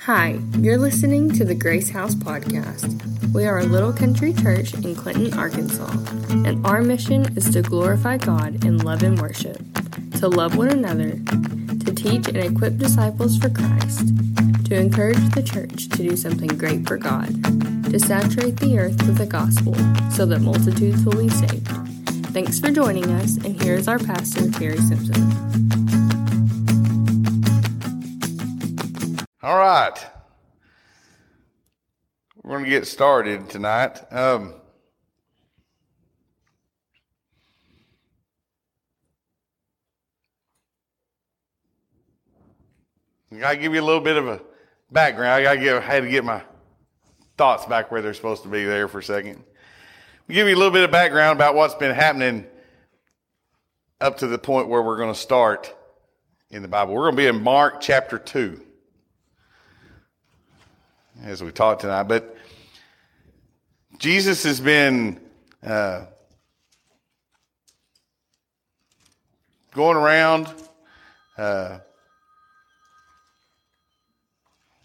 Hi, you're listening to the Grace House Podcast. We are a little country church in Clinton, Arkansas, and our mission is to glorify God in love and worship, to love one another, to teach and equip disciples for Christ, to encourage the church to do something great for God, to saturate the earth with the gospel so that multitudes will be saved. Thanks for joining us, and here is our pastor, Terry Simpson. All right. We're going to get started tonight. Um, I got to give you a little bit of a background. I got to I had to get my thoughts back where they're supposed to be there for a second. Give you a little bit of background about what's been happening up to the point where we're going to start in the Bible. We're going to be in Mark chapter 2 as we talk tonight. But Jesus has been uh, going around. Uh,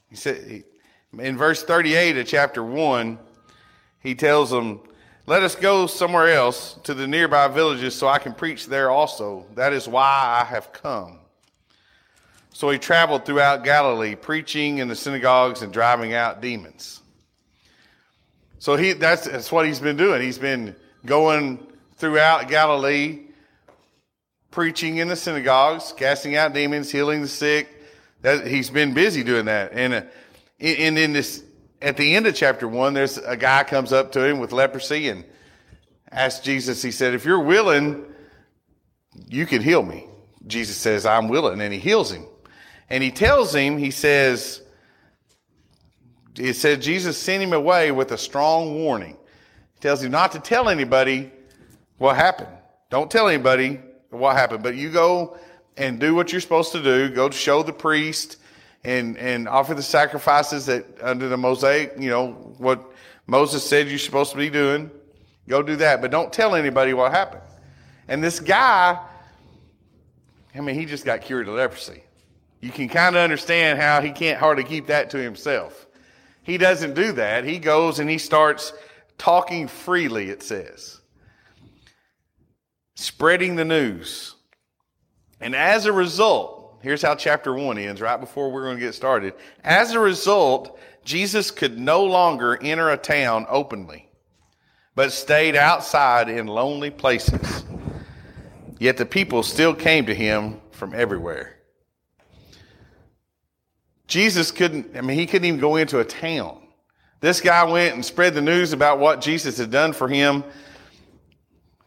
he said in verse 38 of chapter 1, he tells them, Let us go somewhere else to the nearby villages so I can preach there also. That is why I have come. So he traveled throughout Galilee, preaching in the synagogues and driving out demons. So he, that's, that's what he's been doing. He's been going throughout Galilee, preaching in the synagogues, casting out demons, healing the sick. That, he's been busy doing that. And, uh, in, in this, at the end of chapter one, there's a guy comes up to him with leprosy and asks Jesus, he said, if you're willing, you can heal me. Jesus says, I'm willing, and he heals him. And he tells him, he says, it said Jesus sent him away with a strong warning. He tells him not to tell anybody what happened. Don't tell anybody what happened, but you go and do what you're supposed to do. Go to show the priest and, and offer the sacrifices that under the Mosaic, you know, what Moses said you're supposed to be doing. Go do that, but don't tell anybody what happened. And this guy, I mean, he just got cured of leprosy you can kind of understand how he can't hardly keep that to himself. He doesn't do that. He goes and he starts talking freely, it says, spreading the news. And as a result, here's how chapter one ends, right before we're going to get started. As a result, Jesus could no longer enter a town openly, but stayed outside in lonely places. Yet the people still came to him from everywhere. Jesus couldn't, I mean, he couldn't even go into a town. This guy went and spread the news about what Jesus had done for him.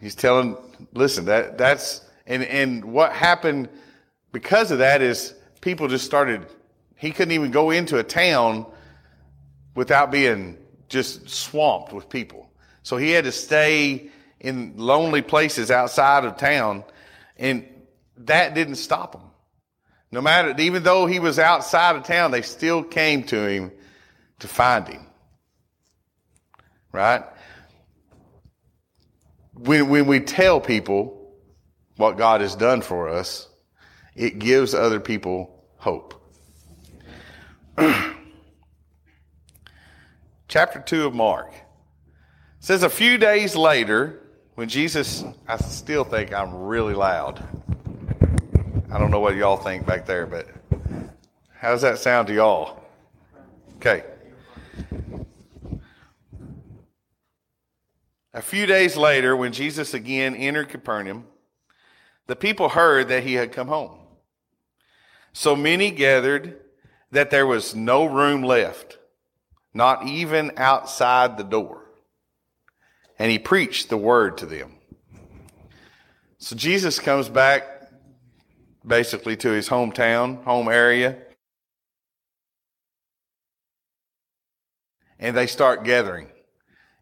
He's telling, listen, that, that's, and, and what happened because of that is people just started, he couldn't even go into a town without being just swamped with people. So he had to stay in lonely places outside of town, and that didn't stop him. No matter, even though he was outside of town, they still came to him to find him. Right? When, when we tell people what God has done for us, it gives other people hope. Chapter 2 of Mark says a few days later, when Jesus, I still think I'm really loud. I don't know what y'all think back there, but how does that sound to y'all? Okay. A few days later, when Jesus again entered Capernaum, the people heard that he had come home. So many gathered that there was no room left, not even outside the door. And he preached the word to them. So Jesus comes back basically to his hometown, home area. And they start gathering.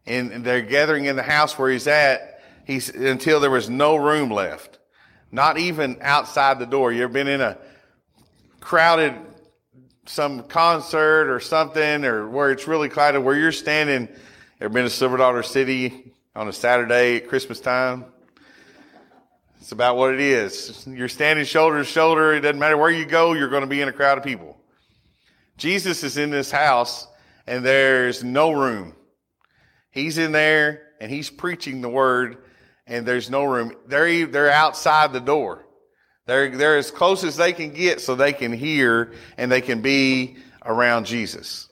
And they're gathering in the house where he's at he's, until there was no room left. Not even outside the door. You ever been in a crowded, some concert or something, or where it's really crowded, where you're standing, ever been to Silver Dollar City on a Saturday at Christmas time? It's about what it is. You're standing shoulder to shoulder. It doesn't matter where you go, you're going to be in a crowd of people. Jesus is in this house and there's no room. He's in there and he's preaching the word and there's no room. They're, they're outside the door. They're, they're as close as they can get so they can hear and they can be around Jesus.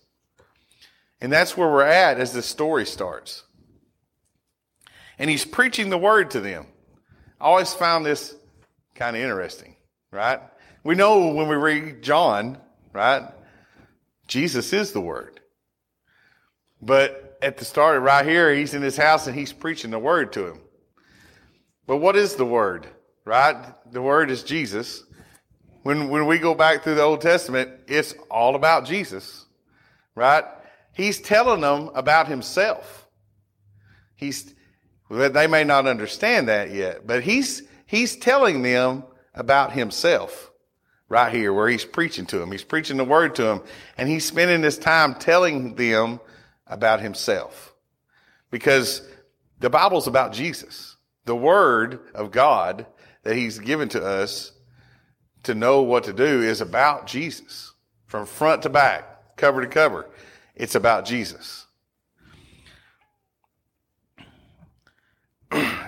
And that's where we're at as the story starts. And he's preaching the word to them. I always found this kind of interesting, right? We know when we read John, right? Jesus is the word. But at the start, right here, he's in his house and he's preaching the word to him. But what is the word? Right? The word is Jesus. When, when we go back through the Old Testament, it's all about Jesus. Right? He's telling them about himself. He's, they may not understand that yet, but he's, he's telling them about himself right here where he's preaching to them. He's preaching the word to them and he's spending this time telling them about himself because the Bible's about Jesus. The word of God that he's given to us to know what to do is about Jesus from front to back, cover to cover. It's about Jesus.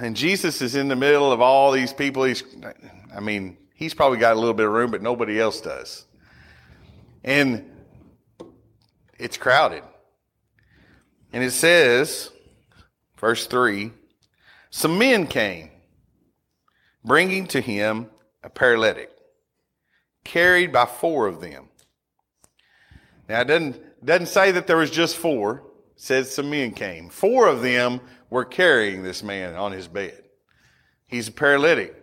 And Jesus is in the middle of all these people. He's, I mean, he's probably got a little bit of room, but nobody else does. And it's crowded. And it says, verse 3 some men came, bringing to him a paralytic, carried by four of them. Now, it doesn't, doesn't say that there was just four. It says some men came. Four of them were carrying this man on his bed. He's a paralytic.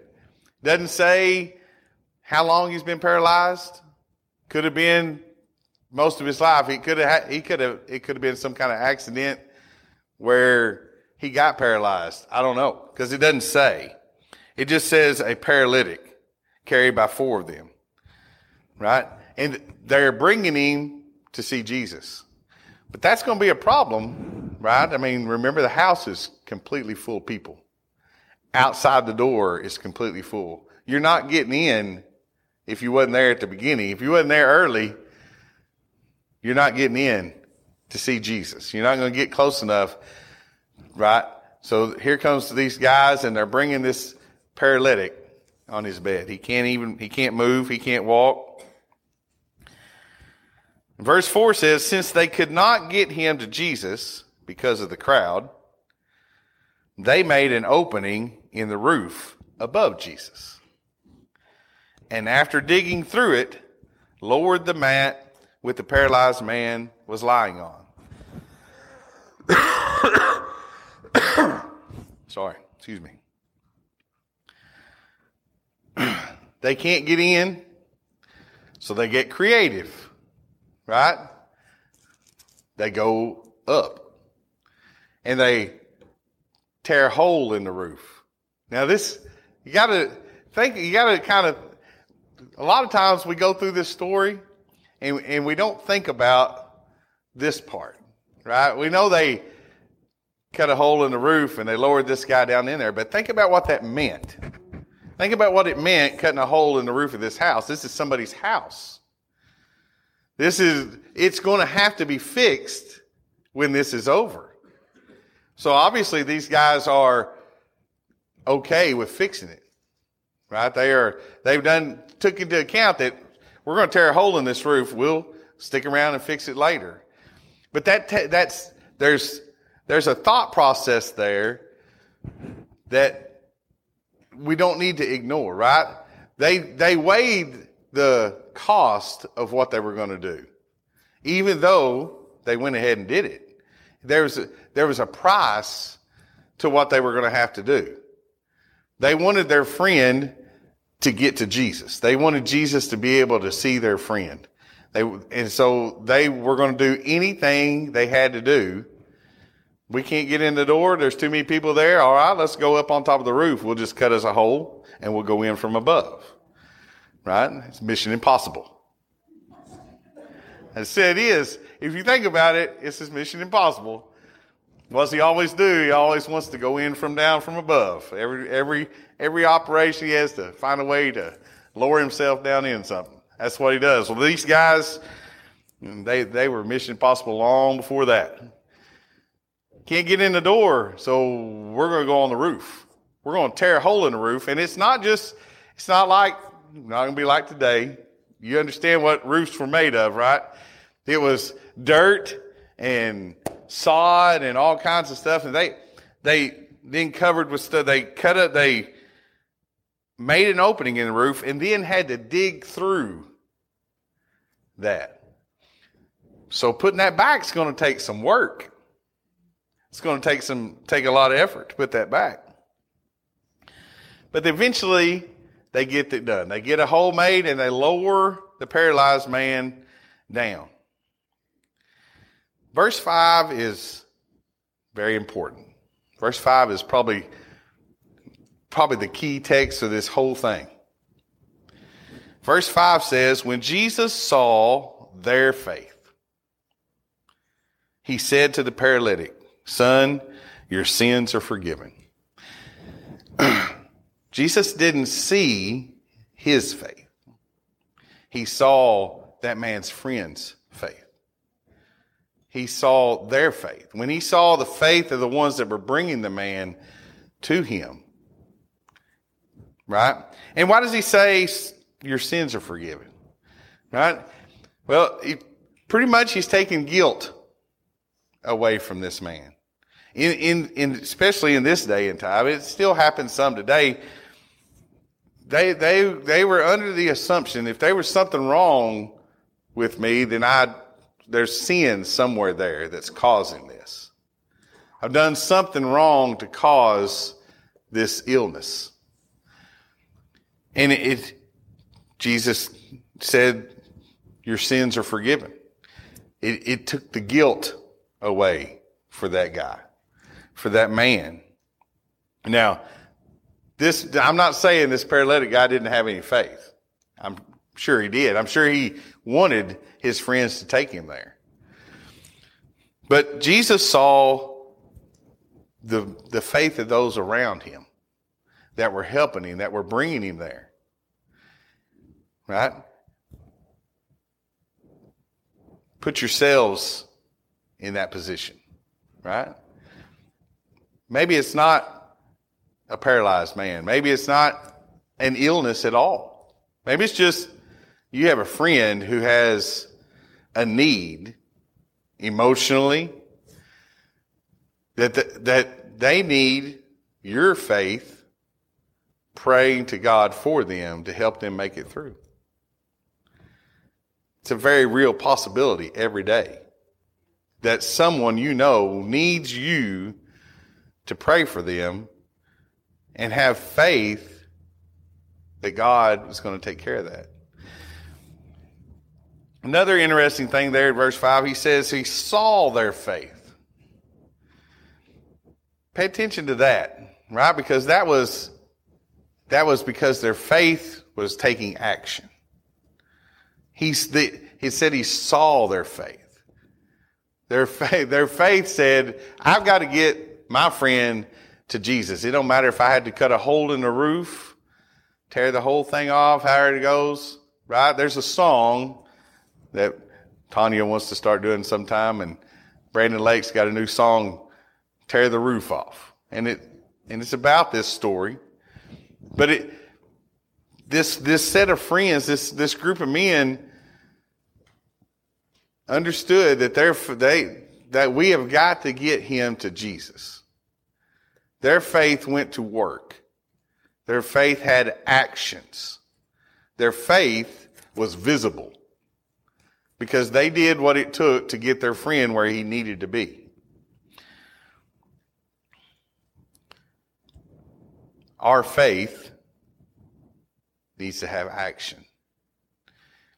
Doesn't say how long he's been paralyzed. Could have been most of his life. He could have, he could have, it could have been some kind of accident where he got paralyzed. I don't know because it doesn't say. It just says a paralytic carried by four of them. Right? And they're bringing him to see Jesus. But that's going to be a problem, right? I mean, remember the house is completely full of people. Outside the door is completely full. You're not getting in if you wasn't there at the beginning. If you wasn't there early, you're not getting in to see Jesus. You're not going to get close enough, right? So here comes these guys and they're bringing this paralytic on his bed. He can't even, he can't move. He can't walk. Verse 4 says, Since they could not get him to Jesus because of the crowd, they made an opening in the roof above Jesus and after digging through it, lowered the mat with the paralyzed man was lying on. Sorry, excuse me. they can't get in, so they get creative, right? They go up and they tear a hole in the roof. Now, this, you gotta think, you gotta kind of a lot of times we go through this story and, and we don't think about this part, right? We know they cut a hole in the roof and they lowered this guy down in there, but think about what that meant. Think about what it meant cutting a hole in the roof of this house. This is somebody's house. This is, it's going to have to be fixed when this is over. So obviously these guys are okay with fixing it right? They are, they've done, took into account that we're going to tear a hole in this roof. We'll stick around and fix it later. But that, that's, there's, there's a thought process there that we don't need to ignore, right? They, they weighed the cost of what they were going to do, even though they went ahead and did it. There was a, there was a price to what they were going to have to do. They wanted their friend to get to Jesus. They wanted Jesus to be able to see their friend. They, and so they were going to do anything they had to do. We can't get in the door. There's too many people there. All right, let's go up on top of the roof. We'll just cut us a hole and we'll go in from above. Right? It's mission impossible. I said is. If you think about it, it's his mission impossible. What's he always do? He always wants to go in from down from above. Every every every operation he has to find a way to lower himself down in something. That's what he does. Well, these guys, they, they were Mission Impossible long before that. Can't get in the door, so we're going to go on the roof. We're going to tear a hole in the roof. And it's not just, it's not like, not going to be like today. You understand what roofs were made of, right? It was dirt and sod and all kinds of stuff. And they, they then covered with stuff. They cut up, they made an opening in the roof and then had to dig through that. So putting that back is going to take some work. It's going to take some, take a lot of effort to put that back. But eventually they get it done. They get a hole made and they lower the paralyzed man down. Verse 5 is very important. Verse 5 is probably probably the key text of this whole thing. Verse 5 says, When Jesus saw their faith, he said to the paralytic, Son, your sins are forgiven. Jesus didn't see his faith. He saw that man's friend's faith. He saw their faith. When he saw the faith of the ones that were bringing the man to him, right? And why does he say your sins are forgiven? Right? Well, he, pretty much he's taking guilt away from this man. In, in, in, especially in this day and time, it still happens some today. They, they, they were under the assumption if there was something wrong with me, then I, there's sin somewhere there that's causing this. I've done something wrong to cause this illness. And it, it, Jesus said, Your sins are forgiven. It, it took the guilt away for that guy, for that man. Now, this, I'm not saying this paralytic guy didn't have any faith. I'm sure he did. I'm sure he wanted his friends to take him there. But Jesus saw the, the faith of those around him that were helping him, that were bringing him there. Right? Put yourselves in that position. Right? Maybe it's not a paralyzed man. Maybe it's not an illness at all. Maybe it's just you have a friend who has a need emotionally that, the, that they need your faith praying to God for them to help them make it through. It's a very real possibility every day that someone you know needs you to pray for them and have faith that God is going to take care of that. Another interesting thing there in verse 5, he says he saw their faith. Pay attention to that, right? Because that was that was because their faith was taking action. He's the, he said he saw their faith. Their faith, their faith said, I've got to get my friend to Jesus. It don't matter if I had to cut a hole in the roof, tear the whole thing off, however it goes, right? There's a song that Tanya wants to start doing sometime and Brandon Lake's got a new song, Tear the Roof Off. And it, and it's about this story. But it, this, this set of friends, this, this group of men understood that they're, they, that we have got to get him to Jesus. Their faith went to work. Their faith had actions. Their faith was visible because they did what it took to get their friend where he needed to be. Our faith needs to have action.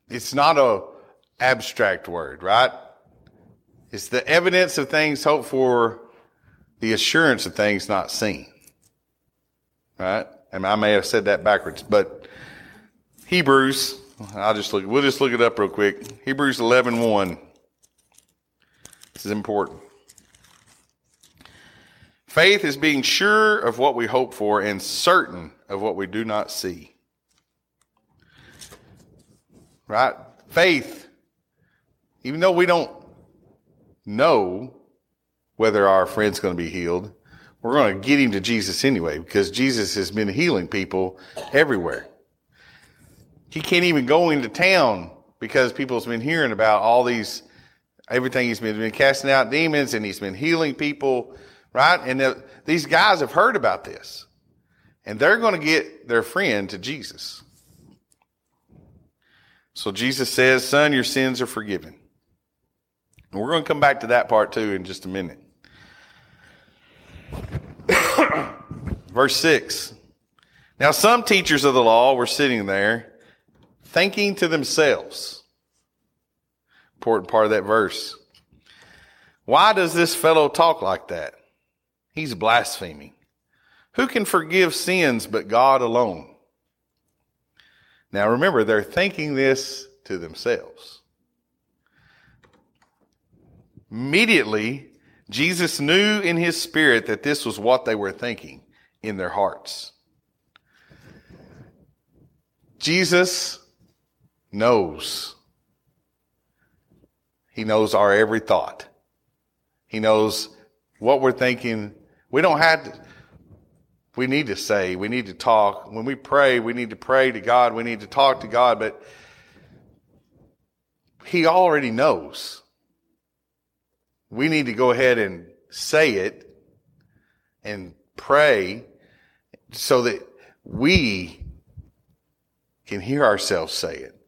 It's not a abstract word, right? It's the evidence of things hoped for, the assurance of things not seen. Right? And I may have said that backwards, but Hebrews, I'll just look, we'll just look it up real quick. Hebrews 11, 1. This is important. Faith is being sure of what we hope for and certain of what we do not see. Right? Faith even though we don't know whether our friend's going to be healed, we're going to get him to Jesus anyway because Jesus has been healing people everywhere. He can't even go into town because people's been hearing about all these, everything he's been, been casting out demons and he's been healing people, right? And the, these guys have heard about this and they're going to get their friend to Jesus. So Jesus says, son, your sins are forgiven. And we're going to come back to that part too in just a minute. Verse 6. Now, some teachers of the law were sitting there thinking to themselves. Important part of that verse. Why does this fellow talk like that? He's blaspheming. Who can forgive sins but God alone? Now remember, they're thinking this to themselves. Immediately, Jesus knew in his spirit that this was what they were thinking in their hearts. Jesus knows. He knows our every thought. He knows what we're thinking. We don't have to, we need to say, we need to talk. When we pray, we need to pray to God. We need to talk to God, but He already knows. We need to go ahead and say it and pray so that we can hear ourselves say it.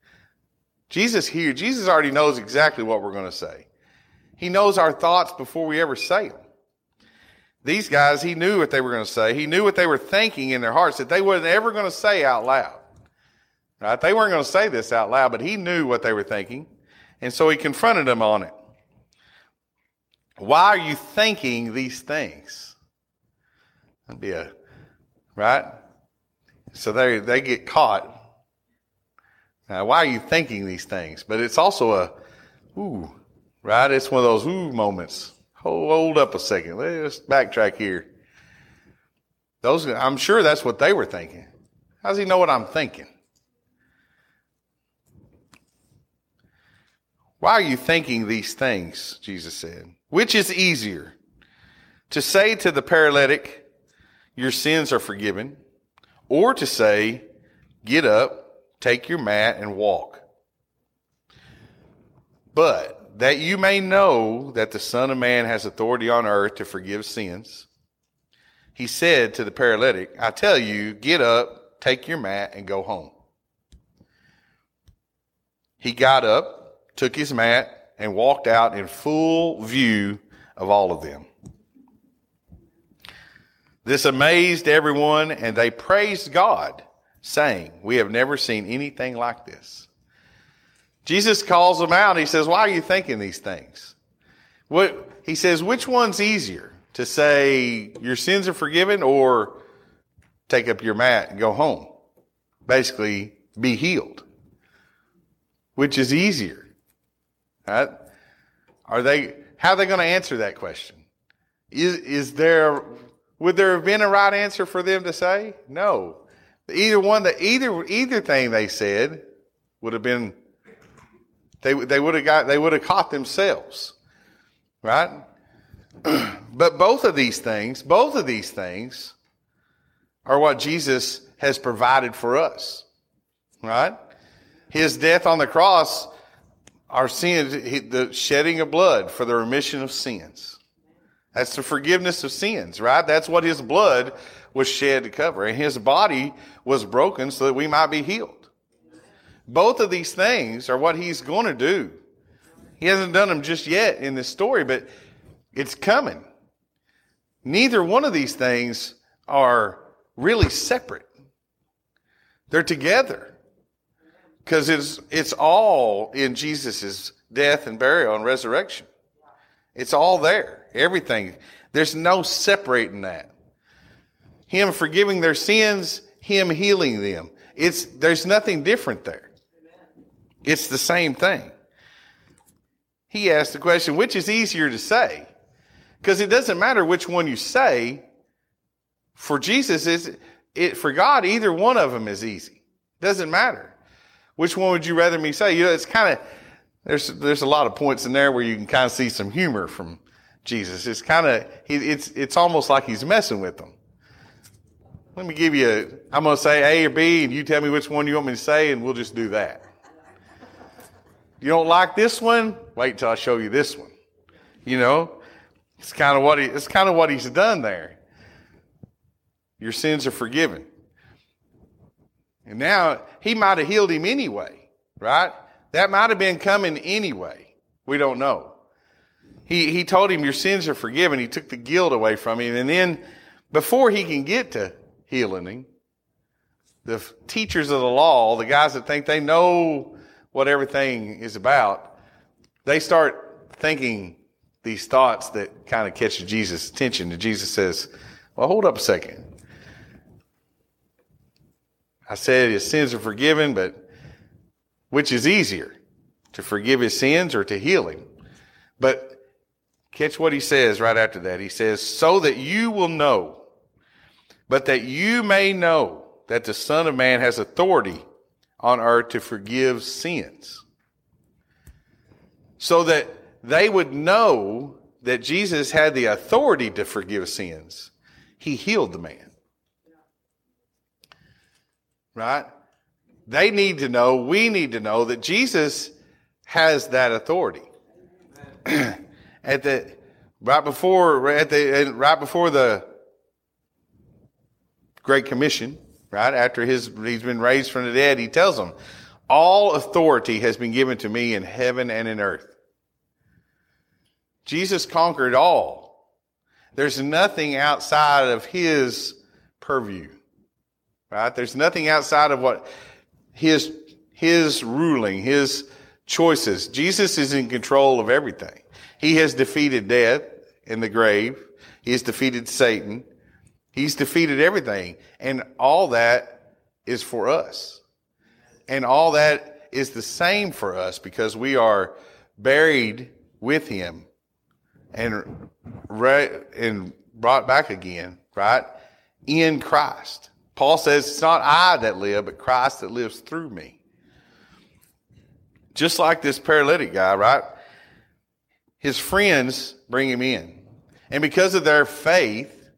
Jesus here, Jesus already knows exactly what we're going to say. He knows our thoughts before we ever say them. These guys, he knew what they were going to say. He knew what they were thinking in their hearts that they weren't ever going to say out loud. Right? They weren't going to say this out loud, but he knew what they were thinking. And so he confronted them on it. Why are you thinking these things? That'd be a, right? So they, they get caught. Now, why are you thinking these things? But it's also a, ooh, right? It's one of those ooh moments. Hold, hold up a second. Let's backtrack here. Those, I'm sure that's what they were thinking. How does he know what I'm thinking? Why are you thinking these things? Jesus said. Which is easier? To say to the paralytic, your sins are forgiven, or to say, get up, take your mat and walk. But that you may know that the Son of Man has authority on earth to forgive sins. He said to the paralytic, I tell you, get up, take your mat, and go home. He got up, took his mat, and walked out in full view of all of them. This amazed everyone, and they praised God, saying, We have never seen anything like this. Jesus calls them out. He says, Why are you thinking these things? What, he says, Which one's easier to say your sins are forgiven or take up your mat and go home? Basically, be healed. Which is easier? Right? Are they, how are they going to answer that question? Is, is there, would there have been a right answer for them to say? No. Either one, that either, either thing they said would have been they, they would have got, they would have caught themselves. Right? but both of these things, both of these things are what Jesus has provided for us. Right? His death on the cross, our sins, the shedding of blood for the remission of sins. That's the forgiveness of sins, right? That's what his blood was shed to cover. And his body was broken so that we might be healed. Both of these things are what he's going to do. He hasn't done them just yet in this story, but it's coming. Neither one of these things are really separate. They're together. Because it's, it's all in Jesus' death and burial and resurrection. It's all there. Everything. There's no separating that. Him forgiving their sins, Him healing them. It's, there's nothing different there. It's the same thing. He asked the question, which is easier to say? Because it doesn't matter which one you say. For Jesus, is it for God, either one of them is easy. Doesn't matter. Which one would you rather me say? You know, it's kind of there's there's a lot of points in there where you can kind of see some humor from Jesus. It's kind of he it's it's almost like he's messing with them. Let me give you a, I'm going to say A or B and you tell me which one you want me to say and we'll just do that. You don't like this one? Wait till I show you this one. You know, it's kind of what he, it's kind of what he's done there. Your sins are forgiven. And now he might have healed him anyway, right? That might have been coming anyway. We don't know. He, he told him your sins are forgiven. He took the guilt away from him. And then before he can get to healing. him, The teachers of the law, the guys that think they know what everything is about, they start thinking these thoughts that kind of catch Jesus' attention. And Jesus says, Well, hold up a second. I said his sins are forgiven, but which is easier, to forgive his sins or to heal him? But catch what he says right after that. He says, So that you will know but that you may know that the Son of Man has authority on earth to forgive sins. So that they would know that Jesus had the authority to forgive sins. He healed the man. Right? They need to know, we need to know that Jesus has that authority. at the right before at the right before the Great Commission, right? After his, he's been raised from the dead, he tells them, all authority has been given to me in heaven and in earth. Jesus conquered all. There's nothing outside of his purview, right? There's nothing outside of what his, his ruling, his choices. Jesus is in control of everything. He has defeated death in the grave. He has defeated Satan. He's defeated everything. And all that is for us. And all that is the same for us because we are buried with him and, and brought back again, right? In Christ. Paul says it's not I that live, but Christ that lives through me. Just like this paralytic guy, right? His friends bring him in. And because of their faith,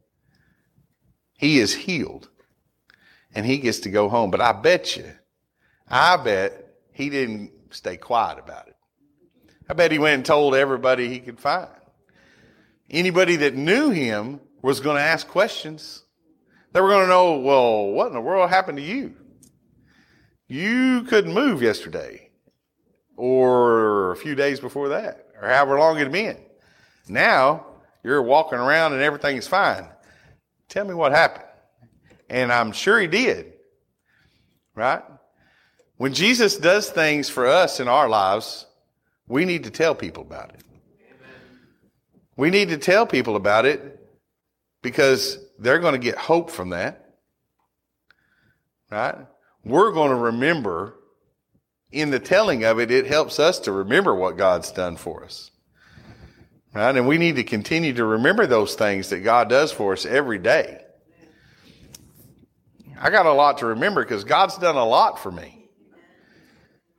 he is healed and he gets to go home. But I bet you, I bet he didn't stay quiet about it. I bet he went and told everybody he could find. Anybody that knew him was going to ask questions. They were going to know, well, what in the world happened to you? You couldn't move yesterday or a few days before that or however long it had been. Now you're walking around and everything's fine. Tell me what happened. And I'm sure he did. Right? When Jesus does things for us in our lives, we need to tell people about it. We need to tell people about it because they're going to get hope from that. Right? We're going to remember in the telling of it, it helps us to remember what God's done for us. Right? And we need to continue to remember those things that God does for us every day. I got a lot to remember because God's done a lot for me.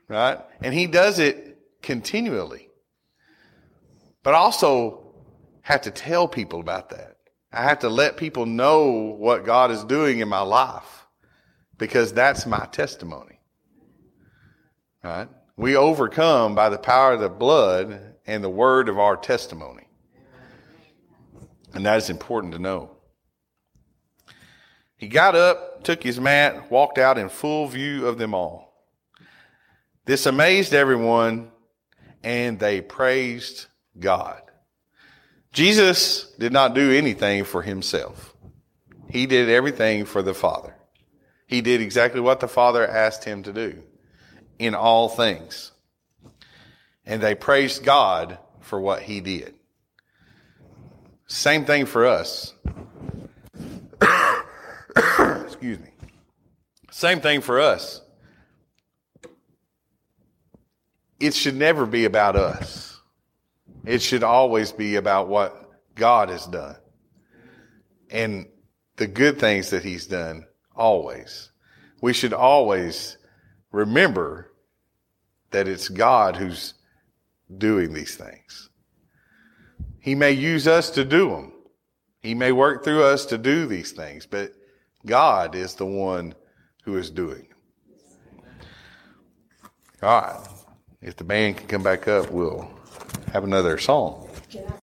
Right? And He does it continually. But I also have to tell people about that. I have to let people know what God is doing in my life because that's my testimony. Right? We overcome by the power of the blood and the word of our testimony. And that is important to know. He got up, took his mat, walked out in full view of them all. This amazed everyone, and they praised God. Jesus did not do anything for himself. He did everything for the Father. He did exactly what the Father asked him to do in all things and they praised God for what he did. Same thing for us. Excuse me. Same thing for us. It should never be about us. It should always be about what God has done and the good things that he's done always. We should always remember that it's God who's doing these things. He may use us to do them. He may work through us to do these things, but God is the one who is doing. All right. If the band can come back up, we'll have another song.